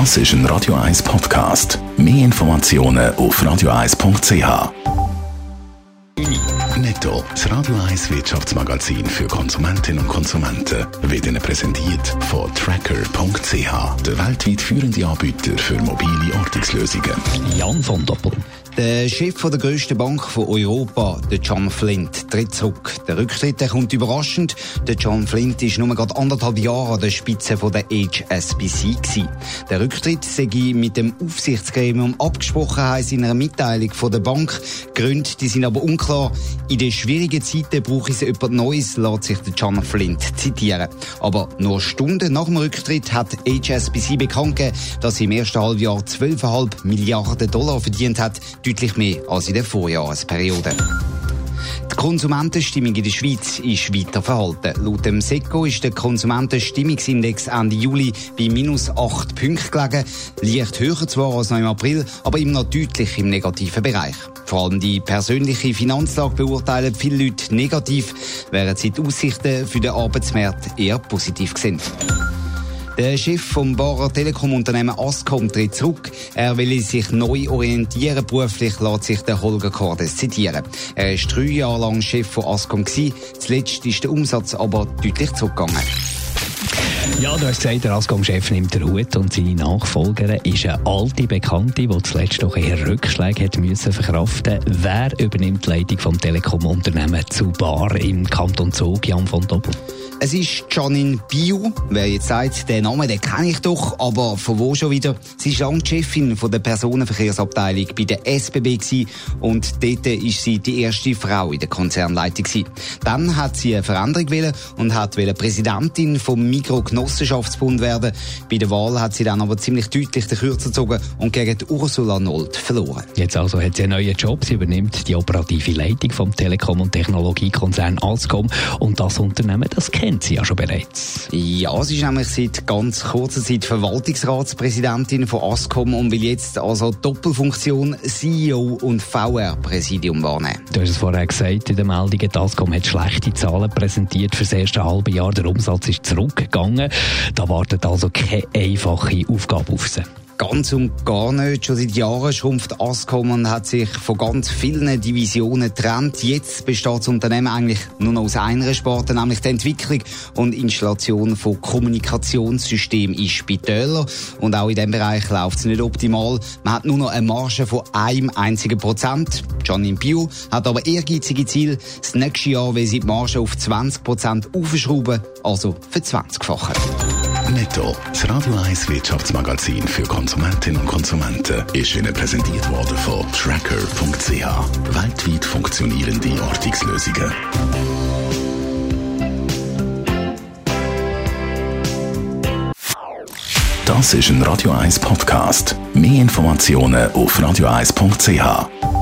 Das ist ein Radio 1 Podcast. Mehr Informationen auf radio1.ch. Netto, das Radio 1 Wirtschaftsmagazin für Konsumentinnen und Konsumenten, wird Ihnen präsentiert von Tracker.ch, der weltweit führende Anbieter für mobile Ortungslösungen. Jan von Doppel. Der Chef der grössten Bank von Europa, der John Flint, tritt zurück. Der Rücktritt der kommt überraschend. Der John Flint ist nur gerade anderthalb Jahre an der Spitze von der HSBC gewesen. Der Rücktritt sei mit dem Aufsichtsgremium abgesprochen, heisst in einer Mitteilung von der Bank. Gründe, die sind aber unklar. In den schwierigen Zeiten brauche es jemand Neues, lässt sich der John Flint zitieren. Aber nur Stunden nach dem Rücktritt hat HSBC bekannt gegeben, dass sie im ersten Halbjahr 12,5 Milliarden Dollar verdient hat deutlich mehr als in der Vorjahresperiode. Die Konsumentenstimmung in der Schweiz ist weiter verhalten. Laut dem SECO ist der Konsumentenstimmungsindex Ende Juli bei minus 8 Punkten gelegen. Leicht höher zwar als noch im April, aber immer noch deutlich im negativen Bereich. Vor allem die persönliche Finanzlage beurteilen viele Leute negativ, während sie die Aussichten für den Arbeitsmarkt eher positiv sind. Der Chef vom Barer Telekom-Unternehmen Ascom tritt zurück. Er will sich neu orientieren. Beruflich lässt sich der Holger Cordes zitieren. Er war drei Jahre lang Chef von Ascom. Zuletzt ist der Umsatz aber deutlich zurückgegangen. Ja, du hast gesagt, der Ascom-Chef nimmt den Hut und seine Nachfolgerin ist eine alte Bekannte, die zuletzt doch eher Rückschläge hat müssen verkraften. Wer übernimmt die Leitung vom Telekom-Unternehmen zu Bar im Kanton Zug, Jan von Doppel? Es ist Janine Biu. Wer jetzt sagt, den Namen, den kenne ich doch, aber von wo schon wieder? Sie ist lange Chefin von der Personenverkehrsabteilung bei der SBB und dort ist sie die erste Frau in der Konzernleitung. Dann hat sie eine Veränderung und hat Präsidentin vom Mikrogenossenschaftsbund werden. Bei der Wahl hat sie dann aber ziemlich deutlich den Kürzer gezogen und gegen Ursula Nold verloren. Jetzt also hat sie einen neuen Job. Sie übernimmt die operative Leitung vom Telekom- und Technologiekonzern Alscom und das Unternehmen, das kennt kennt sie ja schon bereits. Ja, sie ist nämlich seit ganz kurzer Zeit Verwaltungsratspräsidentin von Ascom und will jetzt also Doppelfunktion CEO und VR-Präsidium wahrnehmen. Du hast es vorher gesagt in der Meldung, die Ascom hat schlechte Zahlen präsentiert für das erste halbe Jahr. Der Umsatz ist zurückgegangen. Da wartet also keine einfache Aufgabe auf sie. Ganz und gar nicht. Schon seit Jahren schrumpft Ascom und hat sich von ganz vielen Divisionen getrennt. Jetzt besteht das Unternehmen eigentlich nur noch aus einer Sparte, nämlich der Entwicklung und Installation von Kommunikationssystemen in Spitälern. Und auch in diesem Bereich läuft es nicht optimal. Man hat nur noch eine Marge von einem einzigen Prozent. Janine Bio hat aber ehrgeizige Ziele. Das nächste Jahr will sie die Marge auf 20 Prozent aufschrauben, also für 20-fache. Netto, das Radio 1 Wirtschaftsmagazin für Konsumentinnen und Konsumenten, ist Ihnen präsentiert worden von Tracker.ch. Weltweit funktionierende Ortungslösungen. Das ist ein Radio 1 Podcast. Mehr Informationen auf radio1.ch.